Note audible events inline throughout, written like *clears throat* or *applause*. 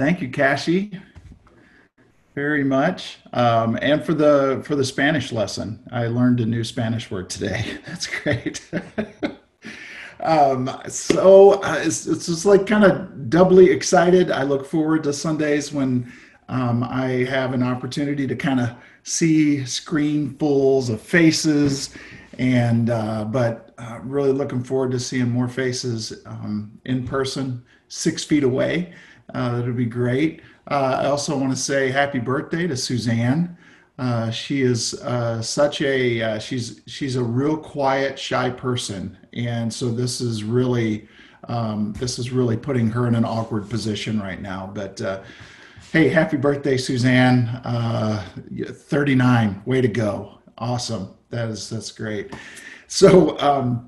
Thank you, Cassie, very much, um, and for the for the Spanish lesson. I learned a new Spanish word today. *laughs* That's great. *laughs* um, so uh, it's, it's just like kind of doubly excited. I look forward to Sundays when um, I have an opportunity to kind of see screenfuls of faces, and uh, but uh, really looking forward to seeing more faces um, in person, six feet away. Uh, that would be great. Uh, I also want to say happy birthday to Suzanne. Uh, she is uh, such a uh, she's she's a real quiet, shy person, and so this is really um, this is really putting her in an awkward position right now. But uh, hey, happy birthday, Suzanne! Uh, 39, way to go! Awesome, that is that's great. So. Um,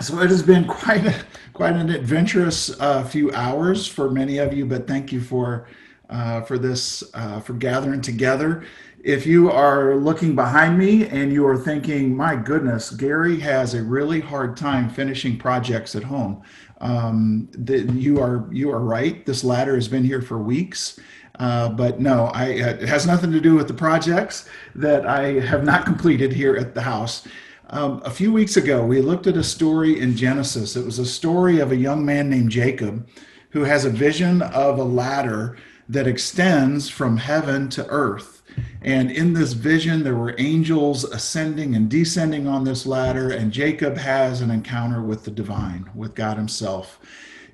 so it has been quite a, quite an adventurous uh, few hours for many of you, but thank you for uh, for this uh, for gathering together. If you are looking behind me and you are thinking, "My goodness, Gary has a really hard time finishing projects at home," um, the, you are you are right. This ladder has been here for weeks. Uh, but no, I, it has nothing to do with the projects that I have not completed here at the house. Um, a few weeks ago, we looked at a story in Genesis. It was a story of a young man named Jacob who has a vision of a ladder that extends from heaven to earth. And in this vision, there were angels ascending and descending on this ladder, and Jacob has an encounter with the divine, with God Himself.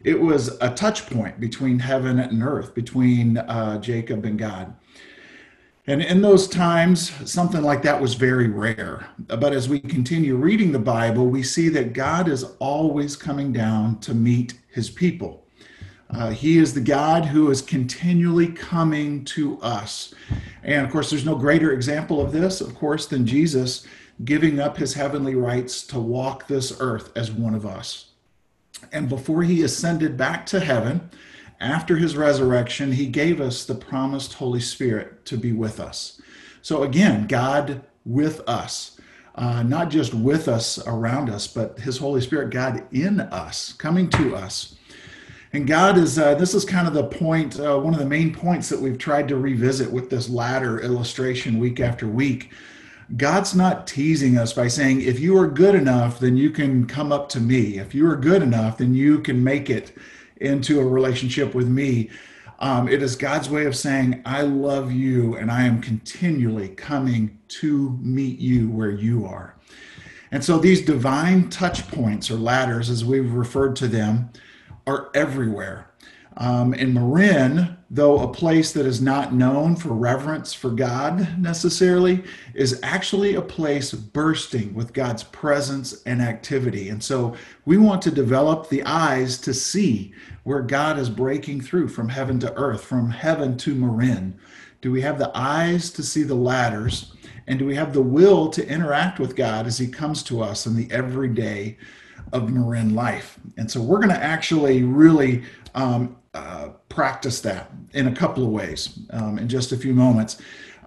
It was a touch point between heaven and earth, between uh, Jacob and God. And in those times, something like that was very rare. But as we continue reading the Bible, we see that God is always coming down to meet his people. Uh, he is the God who is continually coming to us. And of course, there's no greater example of this, of course, than Jesus giving up his heavenly rights to walk this earth as one of us. And before he ascended back to heaven, after his resurrection, he gave us the promised Holy Spirit to be with us. So again, God with us, uh, not just with us around us, but his Holy Spirit, God in us, coming to us. And God is, uh, this is kind of the point, uh, one of the main points that we've tried to revisit with this ladder illustration week after week. God's not teasing us by saying, if you are good enough, then you can come up to me. If you are good enough, then you can make it into a relationship with me. Um, it is God's way of saying, I love you and I am continually coming to meet you where you are. And so these divine touch points or ladders, as we've referred to them, are everywhere. Um, in Marin, though a place that is not known for reverence for God necessarily, is actually a place bursting with God's presence and activity. And so we want to develop the eyes to see where God is breaking through from heaven to earth, from heaven to Marin. Do we have the eyes to see the ladders? And do we have the will to interact with God as He comes to us in the everyday of Marin life? And so we're going to actually really um, uh, practice that in a couple of ways um, in just a few moments.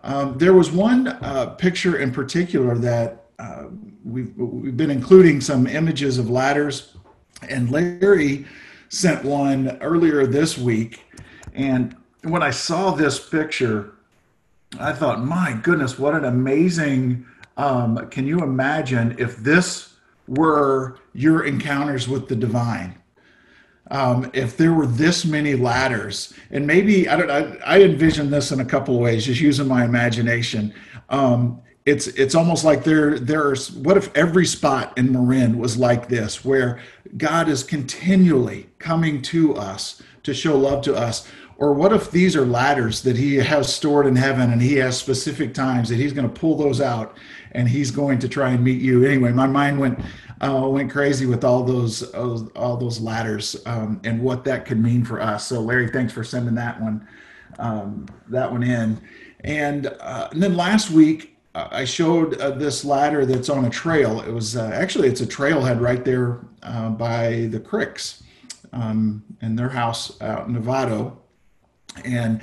Um, there was one uh, picture in particular that uh, we've, we've been including some images of ladders, and Larry sent one earlier this week. And when I saw this picture, I thought, my goodness, what an amazing. Um, can you imagine if this were your encounters with the divine? Um, if there were this many ladders, and maybe I don't, I, I envision this in a couple of ways, just using my imagination. Um, it's it's almost like there there's what if every spot in Marin was like this, where God is continually coming to us to show love to us. Or what if these are ladders that he has stored in heaven and he has specific times that he's going to pull those out and he's going to try and meet you? Anyway, my mind went uh, went crazy with all those all those ladders um, and what that could mean for us. So Larry, thanks for sending that one um, that one in. And, uh, and then last week I showed uh, this ladder that's on a trail. It was uh, actually it's a trailhead right there uh, by the Cricks um, in their house out in Novato, and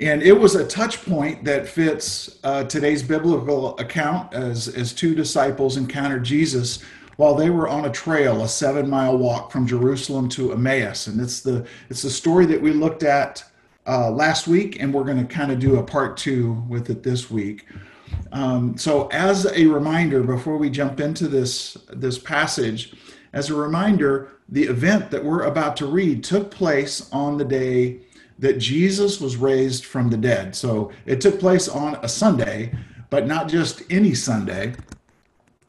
and it was a touch point that fits uh, today's biblical account as as two disciples encountered Jesus while they were on a trail, a seven mile walk from Jerusalem to Emmaus. And it's the, it's the story that we looked at uh, last week, and we're going to kind of do a part two with it this week. Um, so, as a reminder, before we jump into this this passage, as a reminder, the event that we're about to read took place on the day that Jesus was raised from the dead. So it took place on a Sunday, but not just any Sunday.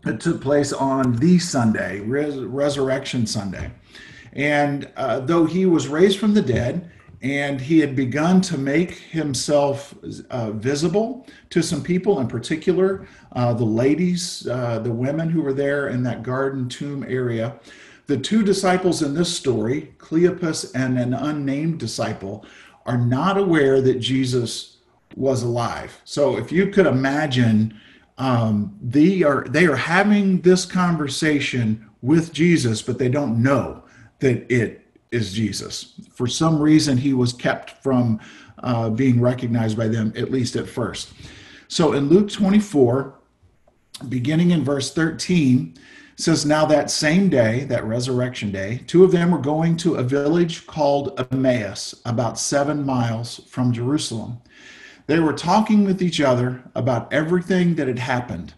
It took place on the Sunday, Res- Resurrection Sunday. And uh, though he was raised from the dead, and he had begun to make himself uh, visible to some people, in particular, uh, the ladies, uh, the women who were there in that garden tomb area. The two disciples in this story, Cleopas and an unnamed disciple, are not aware that Jesus was alive. So if you could imagine, um, they are they are having this conversation with Jesus, but they don't know that it is Jesus. For some reason, he was kept from uh, being recognized by them, at least at first. So in Luke 24, beginning in verse 13, says, Now that same day, that resurrection day, two of them were going to a village called Emmaus, about seven miles from Jerusalem. They were talking with each other about everything that had happened.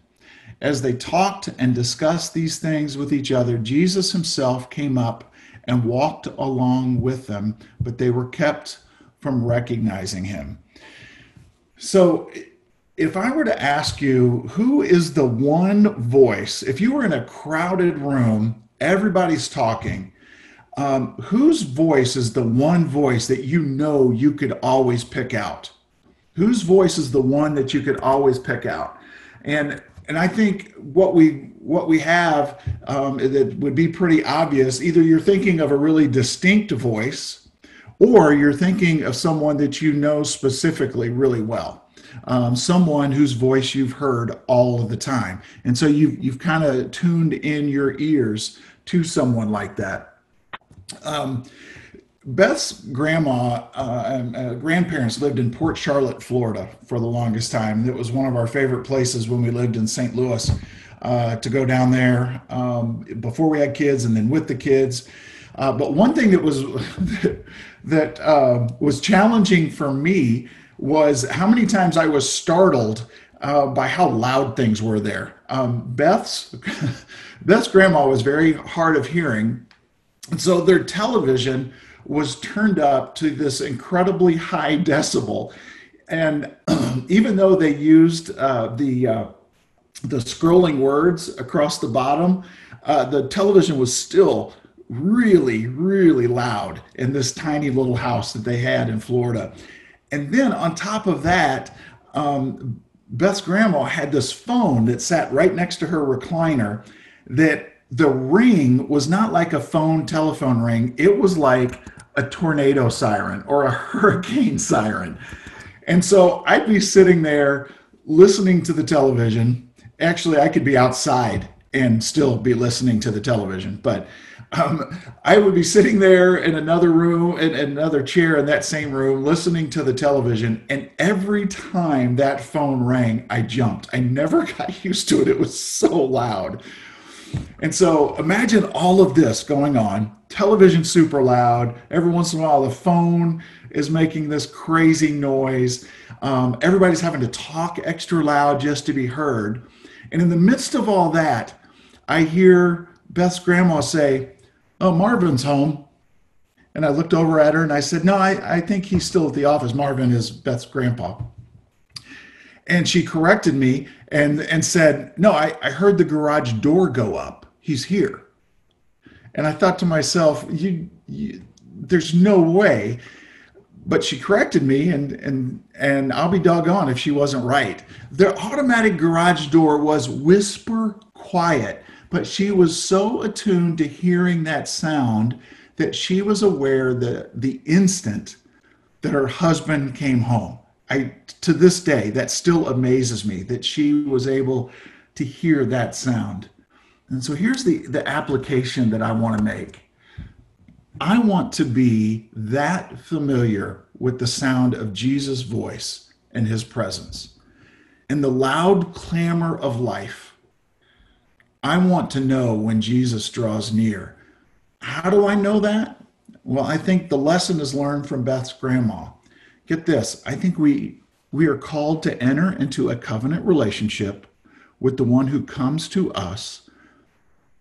As they talked and discussed these things with each other, Jesus himself came up and walked along with them, but they were kept from recognizing him. So, if I were to ask you, who is the one voice, if you were in a crowded room, everybody's talking, um, whose voice is the one voice that you know you could always pick out? Whose voice is the one that you could always pick out? And and I think what we what we have um, that would be pretty obvious. Either you're thinking of a really distinct voice, or you're thinking of someone that you know specifically really well. Um, someone whose voice you've heard all of the time, and so you've you've kind of tuned in your ears to someone like that. Um, Beth's grandma uh, and uh, grandparents lived in Port Charlotte, Florida for the longest time. It was one of our favorite places when we lived in St. Louis uh, to go down there um, before we had kids and then with the kids. Uh, but one thing that was *laughs* that uh, was challenging for me was how many times I was startled uh, by how loud things were there. Um, Beth's *laughs* Beth's grandma was very hard of hearing, and so their television was turned up to this incredibly high decibel. And *clears throat* even though they used uh, the uh, the scrolling words across the bottom, uh, the television was still really, really loud in this tiny little house that they had in Florida. And then on top of that, um, Beth's grandma had this phone that sat right next to her recliner that the ring was not like a phone telephone ring. It was like a tornado siren or a *laughs* hurricane siren. And so I'd be sitting there listening to the television. Actually, I could be outside and still be listening to the television, but um, I would be sitting there in another room, in, in another chair in that same room, listening to the television. And every time that phone rang, I jumped. I never *laughs* got used to it. It was so loud. And so imagine all of this going on, television super loud. Every once in a while, the phone is making this crazy noise. Um, everybody's having to talk extra loud just to be heard. And in the midst of all that, I hear Beth's grandma say, Oh, Marvin's home. And I looked over at her and I said, No, I, I think he's still at the office. Marvin is Beth's grandpa. And she corrected me and, and said, No, I, I heard the garage door go up. He's here. And I thought to myself, you, you there's no way. But she corrected me, and and and I'll be doggone if she wasn't right. The automatic garage door was whisper quiet, but she was so attuned to hearing that sound that she was aware that the instant that her husband came home. I to this day that still amazes me that she was able to hear that sound. And so here's the the application that I want to make. I want to be that familiar with the sound of Jesus' voice and his presence. In the loud clamor of life, I want to know when Jesus draws near. How do I know that? Well, I think the lesson is learned from Beth's grandma. Get this, I think we we are called to enter into a covenant relationship with the one who comes to us,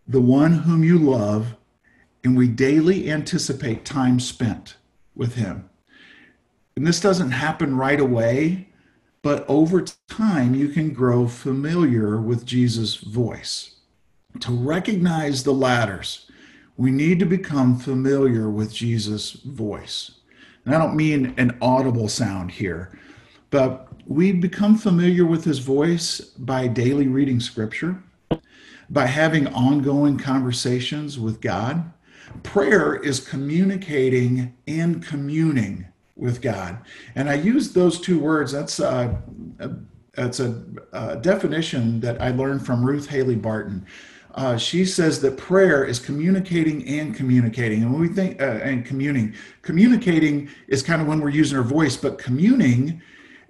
the one whom you love, and we daily anticipate time spent with him. And this doesn't happen right away, but over time you can grow familiar with Jesus' voice. To recognize the ladders, we need to become familiar with Jesus' voice. And I don't mean an audible sound here, but we become familiar with his voice by daily reading scripture, by having ongoing conversations with God. Prayer is communicating and communing with God. And I use those two words. That's uh, a, that's a, a, definition that I learned from Ruth Haley Barton. Uh, she says that prayer is communicating and communicating. And when we think uh, and communing, communicating is kind of when we're using our voice, but communing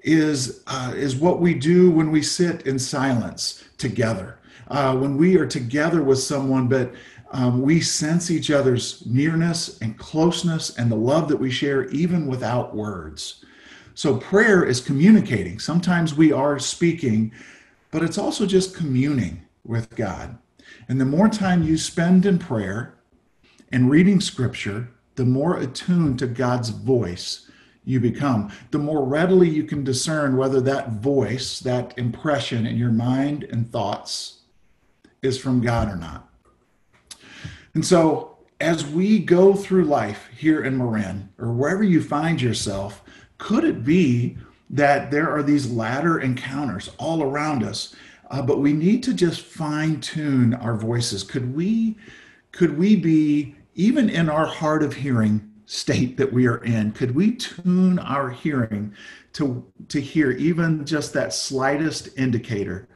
is uh, is what we do when we sit in silence together. Uh, when we are together with someone, but um, we sense each other's nearness and closeness and the love that we share, even without words. So, prayer is communicating. Sometimes we are speaking, but it's also just communing with God. And the more time you spend in prayer and reading scripture, the more attuned to God's voice you become, the more readily you can discern whether that voice, that impression in your mind and thoughts is from God or not. And so, as we go through life here in Marin or wherever you find yourself, could it be that there are these ladder encounters all around us? Uh, but we need to just fine tune our voices. Could we, could we be even in our hard of hearing state that we are in? Could we tune our hearing to to hear even just that slightest indicator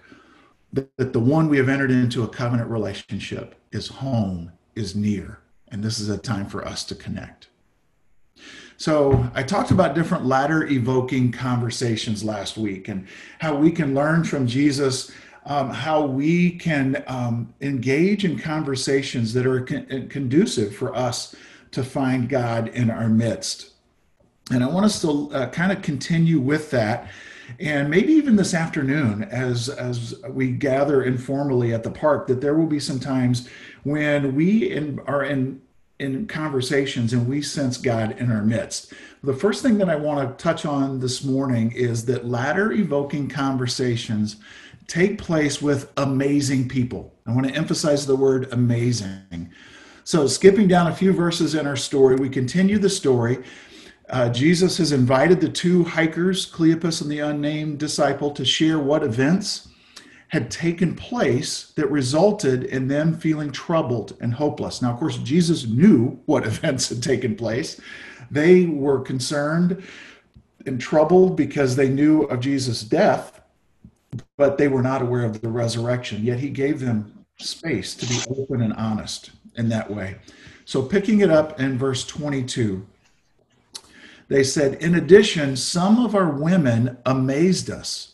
that, that the one we have entered into a covenant relationship is home, is near, and this is a time for us to connect. So, I talked about different ladder evoking conversations last week and how we can learn from Jesus, um, how we can um, engage in conversations that are con- conducive for us to find God in our midst. And I want us to uh, kind of continue with that. And maybe even this afternoon, as, as we gather informally at the park, that there will be some times when we in, are in, in conversations and we sense God in our midst. The first thing that I want to touch on this morning is that ladder evoking conversations take place with amazing people. I want to emphasize the word amazing. So, skipping down a few verses in our story, we continue the story. Uh, Jesus has invited the two hikers, Cleopas and the unnamed disciple, to share what events had taken place that resulted in them feeling troubled and hopeless. Now, of course, Jesus knew what *laughs* events had taken place. They were concerned and troubled because they knew of Jesus' death, but they were not aware of the resurrection. Yet he gave them space to be open and honest in that way. So, picking it up in verse 22, they said, In addition, some of our women amazed us.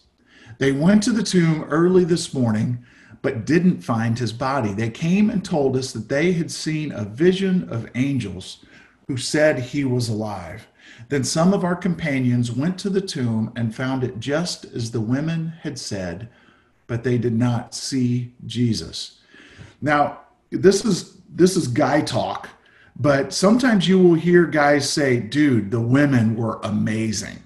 They went to the tomb early this morning, but didn't find his body. They came and told us that they had seen a vision of angels who said he was alive. Then some of our companions went to the tomb and found it just as the women had said, but they did not see Jesus. Now, this is this is guy talk, but sometimes you will hear guys say, dude, the women were amazing.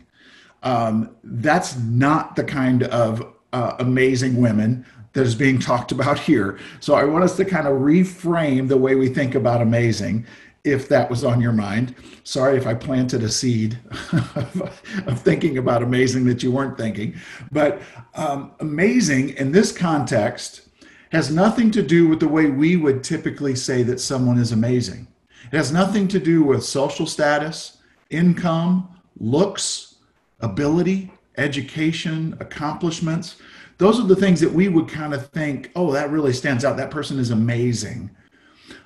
Um, that's not the kind of uh, amazing women that is being talked about here. So I want us to kind of reframe the way we think about amazing, if that was on your mind. Sorry if I planted a seed *laughs* of, thinking about amazing that you weren't thinking. But um, amazing in this context has nothing to do with the way we would typically say that someone is amazing. It has nothing to do with social status, income, looks, ability, education, accomplishments. Those are the things that we would kind of think, oh, that really stands out. That person is amazing.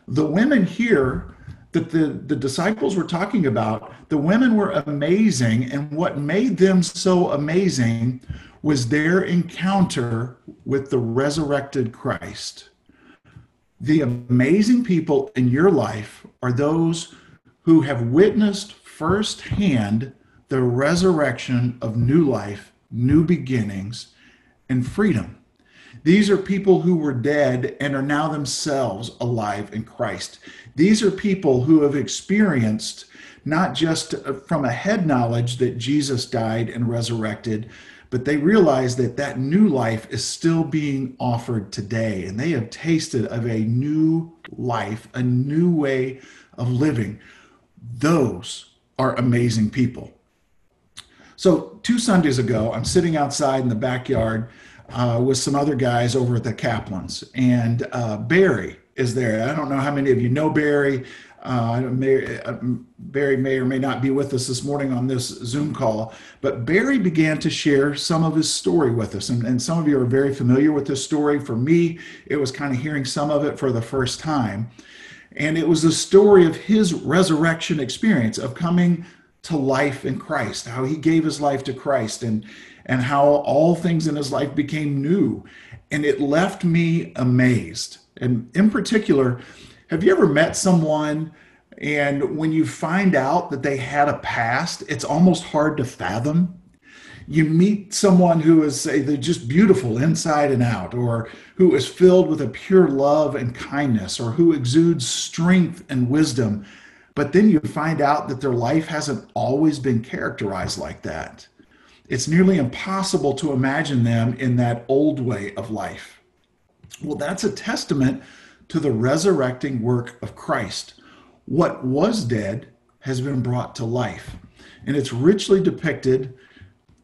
The women here that the, the disciples were talking about, the women were amazing. And what made them so amazing was their encounter with the resurrected Christ. The amazing people in your life are those who have witnessed firsthand the resurrection of new life, new beginnings, and freedom. These are people who were dead and are now themselves alive in Christ. These are people who have experienced not just uh, from a head knowledge that Jesus died and resurrected, but they realize that that new life is still being offered today. And they have tasted of a new life, a new way of living. Those are amazing people. So, two Sundays ago, I'm sitting outside in the backyard uh, with some other guys over at the Kaplans, and uh, Barry is there. I don't know how many of you know Barry. Uh, may, uh, Barry may or may not be with us this morning on this Zoom call, but Barry began to share some of his story with us. And, and some of you are very familiar with this story. For me, it was kind of hearing some of it for the first time. And it was the story of his resurrection experience of coming to life in Christ, how he gave his life to Christ and, and how all things in his life became new. And it left me amazed. And in particular, have you ever met someone and when you find out that they had a past, it's almost hard to fathom? You meet someone who is, say, they're just beautiful inside and out, or who is filled with a pure love and kindness, or who exudes strength and wisdom. But then you find out that their life hasn't always been characterized like that. It's nearly impossible to imagine them in that old way of life. Well, that's a testament to the resurrecting work of Christ. What was dead has been brought to life, and it's richly depicted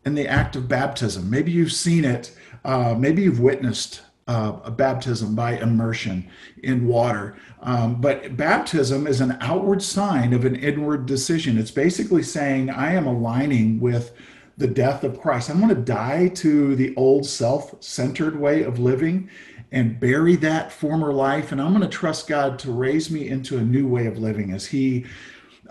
in the act of baptism. Maybe you've seen it, uh, maybe you've witnessed uh, a baptism by immersion in water. Um, but baptism is an outward sign of an inward decision. It's basically saying, I am aligning with the death of Christ. I'm going to die to the old self centered way of living and bury that former life. And I'm going to trust God to raise me into a new way of living as He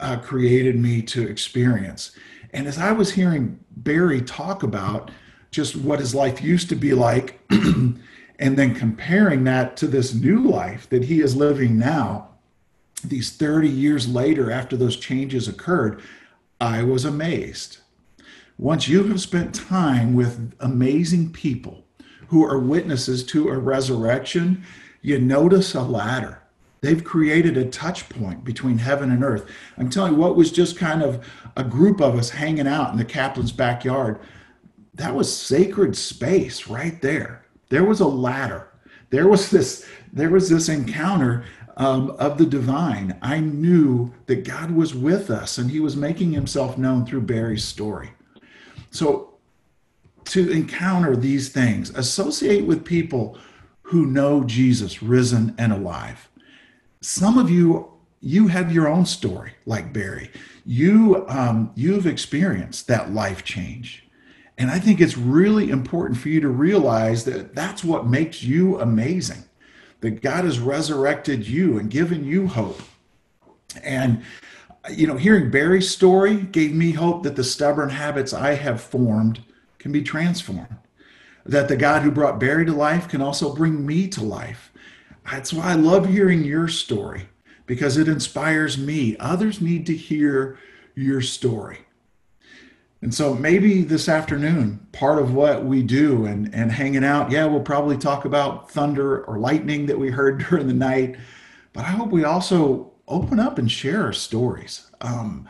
uh, created me to experience. And as I was hearing Barry talk about just what his life used to be like, *clears throat* and then comparing that to this new life that he is living now, these 30 years later, after those changes occurred, I was amazed. Once you have spent time with amazing people who are witnesses to a resurrection, you notice a ladder. They've created a touch point between heaven and earth. I'm telling you, what was just kind of a group of us hanging out in the Kaplan's backyard, that was sacred space right there. There was a ladder. There was this, there was this encounter um, of the divine. I knew that God was with us and he was making himself known through Barry's story. So to encounter these things. Associate with people who know Jesus risen and alive. Some of you, you have your own story, like Barry. You, um, you've experienced that life change. And I think it's really important for you to realize that that's what makes you amazing. That God has resurrected you and given you hope. And, you know, hearing Barry's story gave me hope that the stubborn habits I have formed can be transformed. That the God who brought Barry to life can also bring me to life. That's why I love hearing your story because it inspires me. Others need to hear your story. And so maybe this afternoon, part of what we do and, and hanging out, yeah, we'll probably talk about thunder or lightning that we heard *laughs* during the night. But I hope we also open up and share our stories. Um,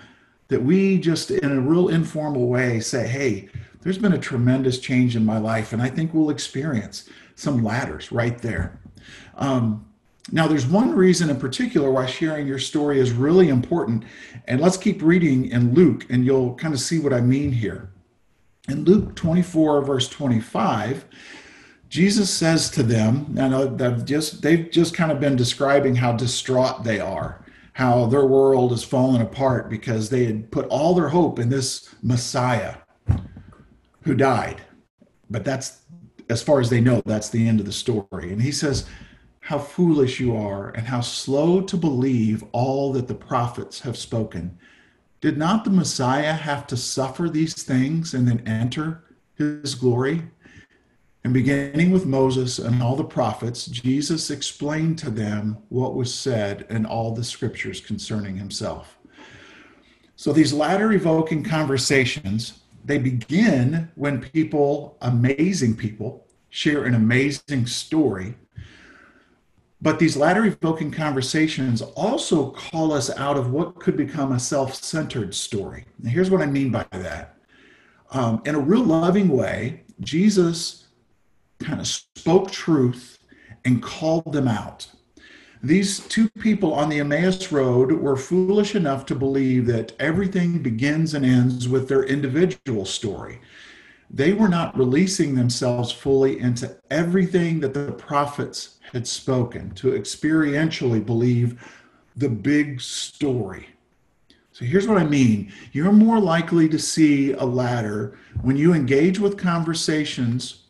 that we just, in a real informal way, say, hey, there's been a tremendous change in my life, and I think we'll experience some ladders right there. Um, now, there's one reason in particular why sharing your story is really important. And let's keep reading in Luke, and you'll kind of see what I mean here. In Luke 24, verse 25, Jesus says to them, and they've just, they've just kind of been describing how distraught they are, how their world has fallen apart because they had put all their hope in this Messiah who died. But that's, as far as they know, that's the end of the story. And he says, How foolish you are, and how slow to believe all that the prophets have spoken. Did not the Messiah have to suffer these things and then enter his glory? And beginning with Moses and all the prophets, Jesus explained to them what was said in all the scriptures concerning himself. So these ladder evoking conversations, they begin when people, amazing people, share an amazing story. But these ladder evoking conversations also call us out of what could become a self centered story. And here's what I mean by that. Um, in a real loving way, Jesus kind of spoke truth and called them out. These two people on the Emmaus Road were foolish enough to believe that everything begins and ends with their individual story. They were not releasing themselves fully into everything that the prophets had spoken to experientially believe the big story. So here's what I mean you're more likely to see a ladder when you engage with conversations,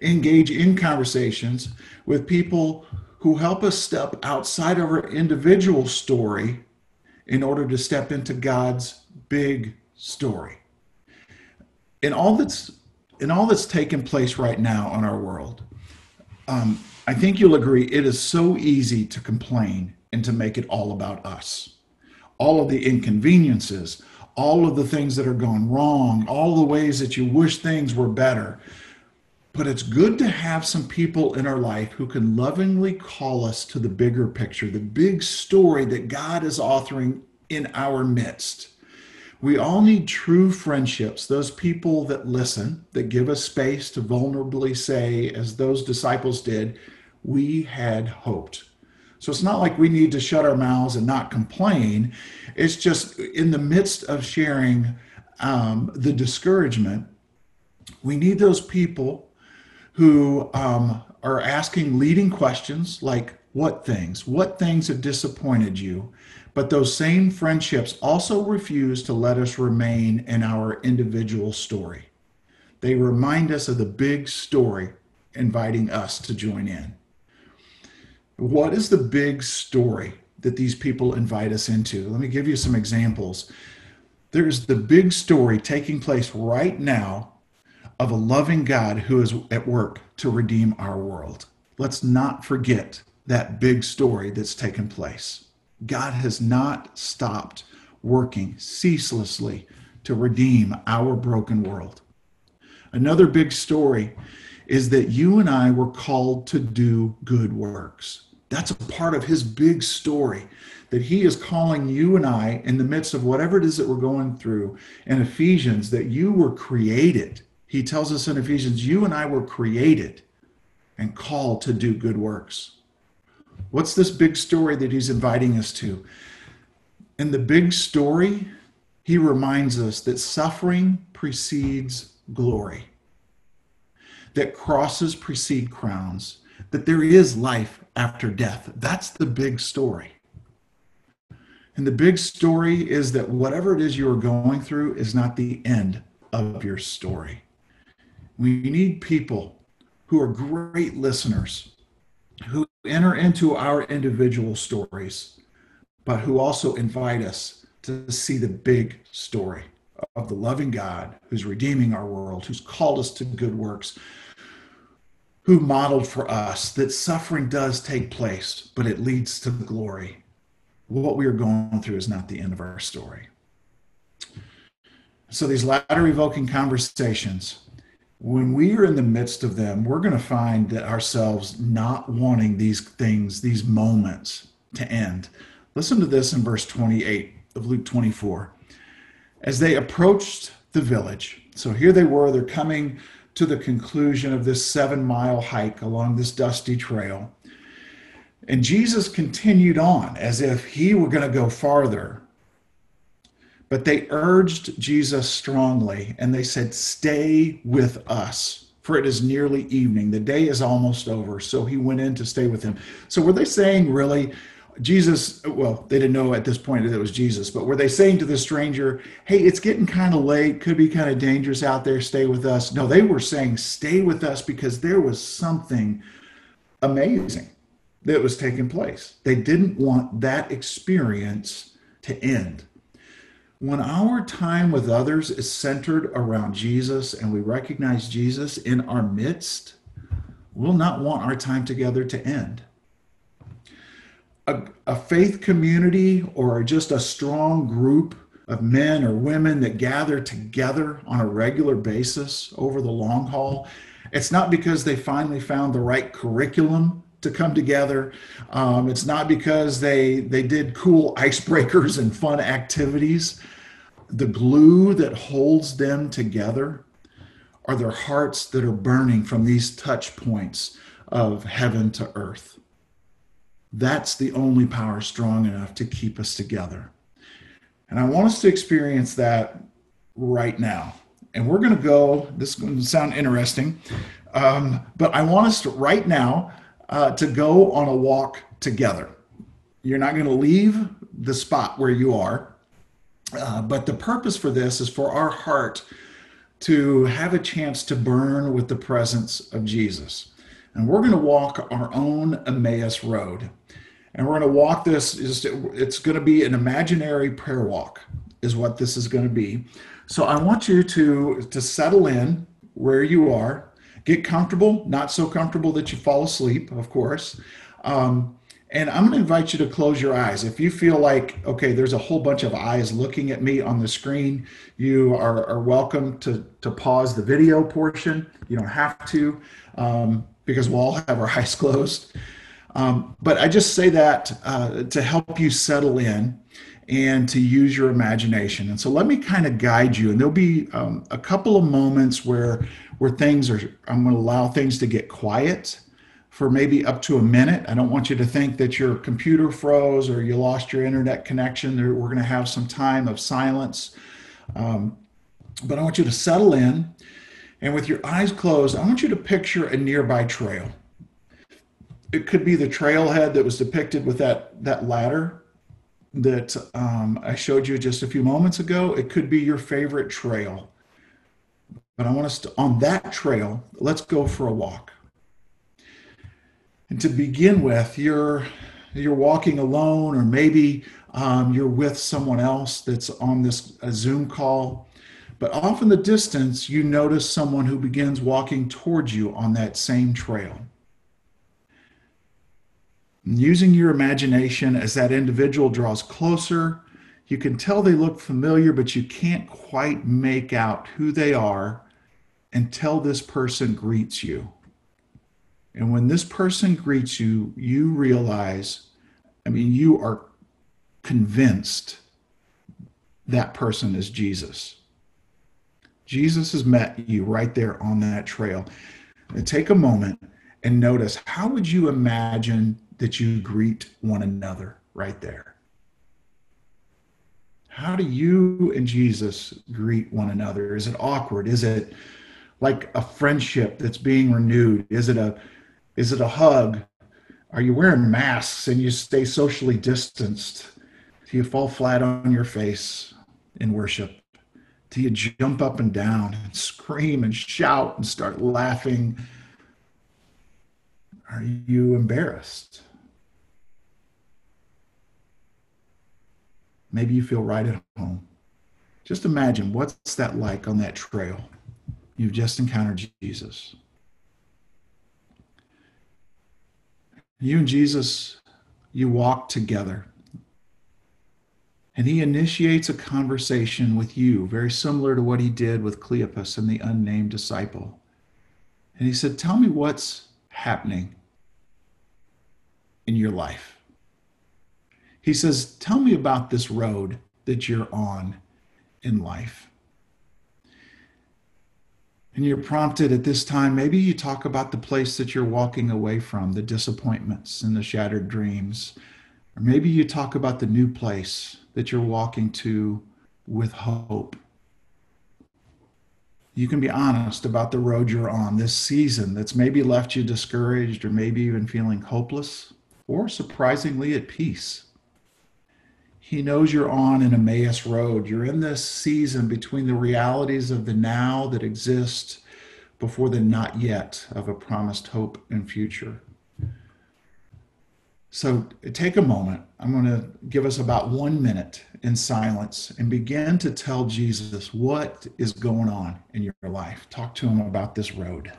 engage in conversations with people who help us step outside of our individual story in order to step into God's big story. In all that's in all that's taken place right now in our world, um, I think you'll agree it is so easy to complain and to make it all about us. All of the inconveniences, all of the things that are going wrong, all the ways that you wish things were better. But it's good to have some people in our life who can lovingly call us to the bigger picture, the big story that God is authoring in our midst. We all need true friendships, those people that listen, that give us space to vulnerably say, as those disciples did, we had hoped. So it's not like we need to shut our mouths and not complain. It's just in the midst of sharing um, the discouragement, we need those people who um, are asking leading questions like, What things? What things have disappointed you? But those same friendships also refuse to let us remain in our individual story. They remind us of the big story, inviting us to join in. What is the big story that these people invite us into? Let me give you some examples. There's the big story taking place right now of a loving God who is at work to redeem our world. Let's not forget that big story that's taken place. God has not stopped working ceaselessly to redeem our broken world. Another big story is that you and I were called to do good works. That's a part of his big story that he is calling you and I in the midst of whatever it is that we're going through in Ephesians that you were created he tells us in Ephesians, you and I were created and called to do good works. What's this big story that he's inviting us to? In the big story, he reminds us that suffering precedes glory, that crosses precede crowns, that there is life after death. That's the big story. And the big story is that whatever it is you are going through is not the end of your story. We need people who are great listeners, who enter into our individual stories, but who also invite us to see the big story of the loving God who's redeeming our world, who's called us to good works, who modeled for us that suffering does take place, but it leads to glory. What we are going through is not the end of our story. So, these ladder evoking conversations when we are in the midst of them, we're going to find ourselves not wanting these things, these moments to end. Listen to this in verse 28 of Luke 24. As they approached the village, so here they were, they're coming to the conclusion of this seven mile hike along this dusty trail. And Jesus continued on as if he were going to go farther. But they urged Jesus strongly and they said, Stay with us, for it is nearly evening. The day is almost over. So he went in to stay with him. So were they saying, really, Jesus, well, they didn't know at this point that it was Jesus, but were they saying to the stranger, Hey, it's getting kind of late, could be kind of dangerous out there, stay with us? No, they were saying, Stay with us because there was something amazing that was taking place. They didn't want that experience to end when our time with others is centered around Jesus and we recognize Jesus in our midst, we'll not want our time together to end. A, a, faith community or just a strong group of men or women that gather together on a regular basis over the long haul. It's not because they finally found the right curriculum to come together. Um, it's not because they they did cool *laughs* icebreakers and fun activities. The glue that holds them together are their hearts that are burning from these touch points of heaven to earth. That's the only power strong enough to keep us together. And I want us to experience that right now. And we're going to go, this is going to sound interesting, um, but I want us to right now uh, to go on a walk together. You're not going to leave the spot where you are, uh, but the purpose for this is for our heart to have a chance to burn with the presence of Jesus. And we're going to walk our own Emmaus road. And we're going to walk this, it's going to be an imaginary prayer walk, is what this is going to be. So I want you to, to settle in where you are Get comfortable, not so comfortable that you fall asleep, of course. Um, and I'm going to invite you to close your eyes. If you feel like, okay, there's a whole bunch of eyes looking at me on the screen, you are, are welcome to, to pause the video portion. You don't have to um, because we'll all have our *laughs* eyes closed. Um, but I just say that uh, to help you settle in and to use your imagination. And so let me kind of guide you. And there'll be um, a couple of moments where where things are, I'm going to allow things to get quiet for maybe up to a minute. I don't want you to think that your computer froze or you lost your internet connection. We're going to have some time of silence. Um, but I want you to settle in. And with your eyes closed, I want you to picture a nearby trail. It could be the trailhead that was depicted with that, that ladder that um, I showed you just a few moments ago. It could be your favorite trail but I want us to, on that trail, let's go for a walk. And to begin with, you're you're walking alone, or maybe um, you're with someone else that's on this Zoom call. But off in the distance, you notice someone who begins walking towards you on that same trail. And using your imagination as that individual draws closer, you can tell they look familiar, but you can't quite make out who they are until this person greets you. And when this person greets you, you realize, I mean, you are convinced that person is Jesus. Jesus has met you right there on that trail. And take a moment and notice how would you imagine that you greet one another right there? How do you and Jesus greet one another? Is it awkward? Is it like a friendship that's being renewed? Is it a is it a hug? Are you wearing masks and you stay socially distanced? Do you fall flat on your face in worship? Do you jump up and down and scream and shout and start laughing? Are you embarrassed? Maybe you feel right at home. Just imagine what's that like on that trail. You've just encountered Jesus. You and Jesus, you walk together. And he initiates a conversation with you, very similar to what he did with Cleopas and the unnamed disciple. And he said, Tell me what's happening in your life. He says, Tell me about this road that you're on in life and you're prompted at this time, maybe you talk about the place that you're walking away from, the disappointments and the shattered dreams. Or maybe you talk about the new place that you're walking to with hope. You can be honest about the road you're on this season that's maybe left you discouraged or maybe even feeling hopeless or surprisingly at peace. He knows you're on an Emmaus road. You're in this season between the realities of the now that exist before the not yet of a promised hope and future. So take a moment. I'm going to give us about one minute in silence and begin to tell Jesus what is going on in your life. Talk to him about this road.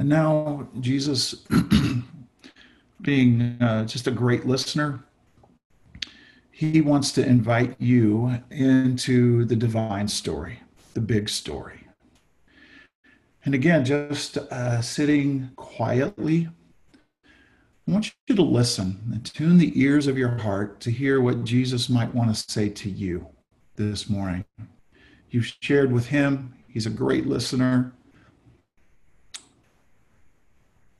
And now, Jesus, *clears throat* being uh, just a great listener, he wants to invite you into the divine story, the big story. And again, just uh, sitting quietly, I want you to listen and tune the ears of your heart to hear what Jesus might want to say to you this morning. You've shared with him, he's a great listener.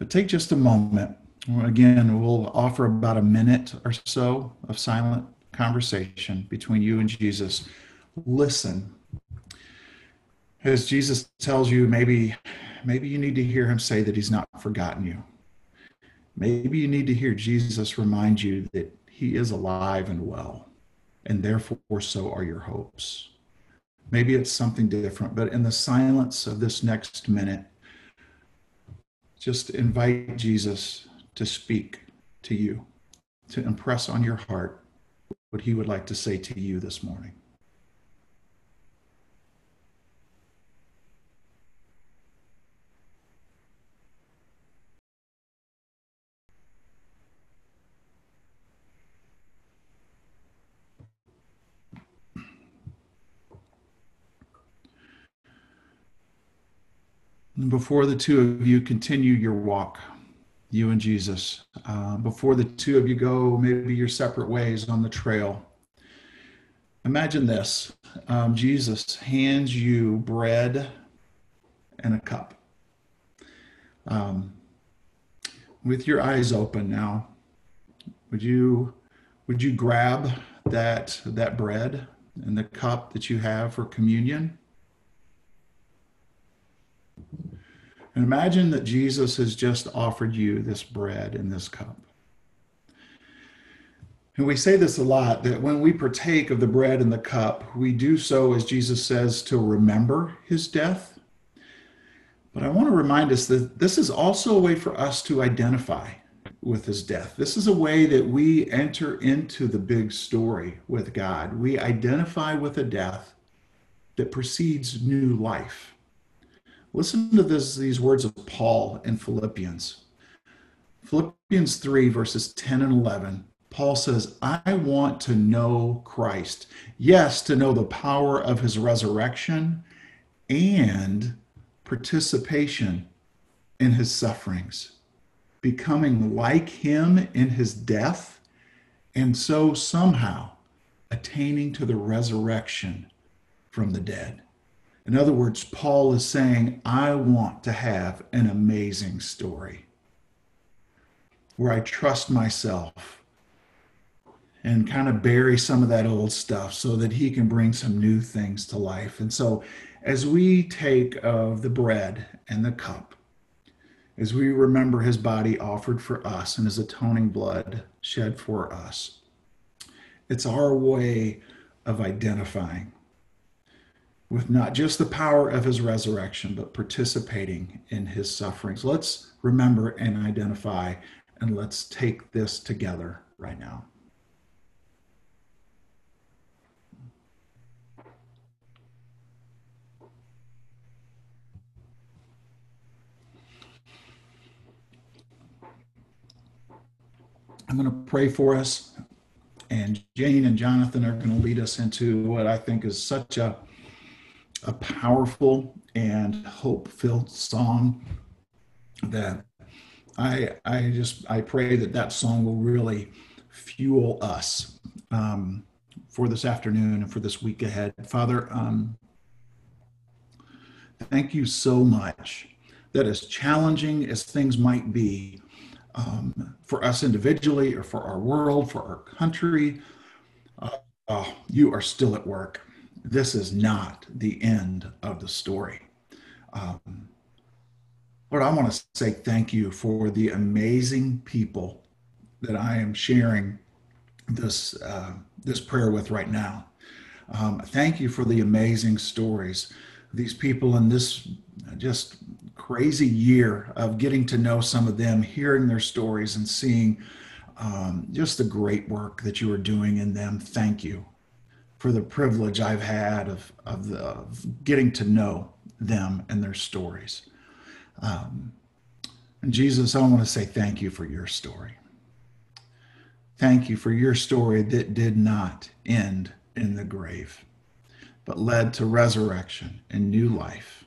But take just a moment. Again, we'll offer about a minute or so of silent conversation between you and Jesus. Listen. As Jesus tells you, maybe, maybe you need to hear him say that he's not forgotten you. Maybe you need to hear Jesus remind you that he is alive and well, and therefore so are your hopes. Maybe it's something different, but in the silence of this next minute, just invite Jesus to speak to you, to impress on your heart what he would like to say to you this morning. Before the two of you continue your walk, you and Jesus. Uh, before the two of you go maybe your separate ways on the trail, imagine this um, Jesus hands you bread and a cup. Um, with your eyes open now, would you would you grab that that bread and the cup that you have for communion? And imagine that Jesus has just offered you this bread and this cup. And we say this a lot that when we partake of the bread and the cup, we do so, as Jesus says, to remember his death. But I want to remind us that this is also a way for us to identify with his death. This is a way that we enter into the big story with God. We identify with a death that precedes new life. Listen to this, these words of Paul in Philippians. Philippians 3, verses 10 and 11. Paul says, I want to know Christ. Yes, to know the power of his resurrection and participation in his sufferings, becoming like him in his death, and so somehow attaining to the resurrection from the dead. In other words, Paul is saying, I want to have an amazing story where I trust myself and kind of bury some of that old stuff so that he can bring some new things to life. And so, as we take of the bread and the cup, as we remember his body offered for us and his atoning blood shed for us, it's our way of identifying with not just the power of his resurrection, but participating in his sufferings. Let's remember and identify, and let's take this together right now. I'm going to pray for us, and Jane and Jonathan are going to lead us into what I think is such a a powerful and hope-filled song that I I just I pray that that song will really fuel us um, for this afternoon and for this week ahead. Father, um, thank you so much that as challenging as things might be um, for us individually or for our world, for our country, uh, uh, you are still at work this is not the end of the story. Um, Lord, I want to say thank you for the amazing people that I am sharing this uh, this prayer with right now. Um, thank you for the amazing stories. These people in this just crazy year of getting to know some of them, hearing their stories, and seeing um, just the great work that you are doing in them. Thank you for the privilege I've had of, of, the, of getting to know them and their stories. Um, And Jesus, I want to say thank you for your story. Thank you for your story that did not end in the grave, but led to resurrection and new life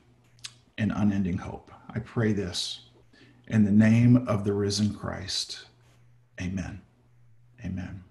and unending hope. I pray this in the name of the risen Christ. Amen. Amen.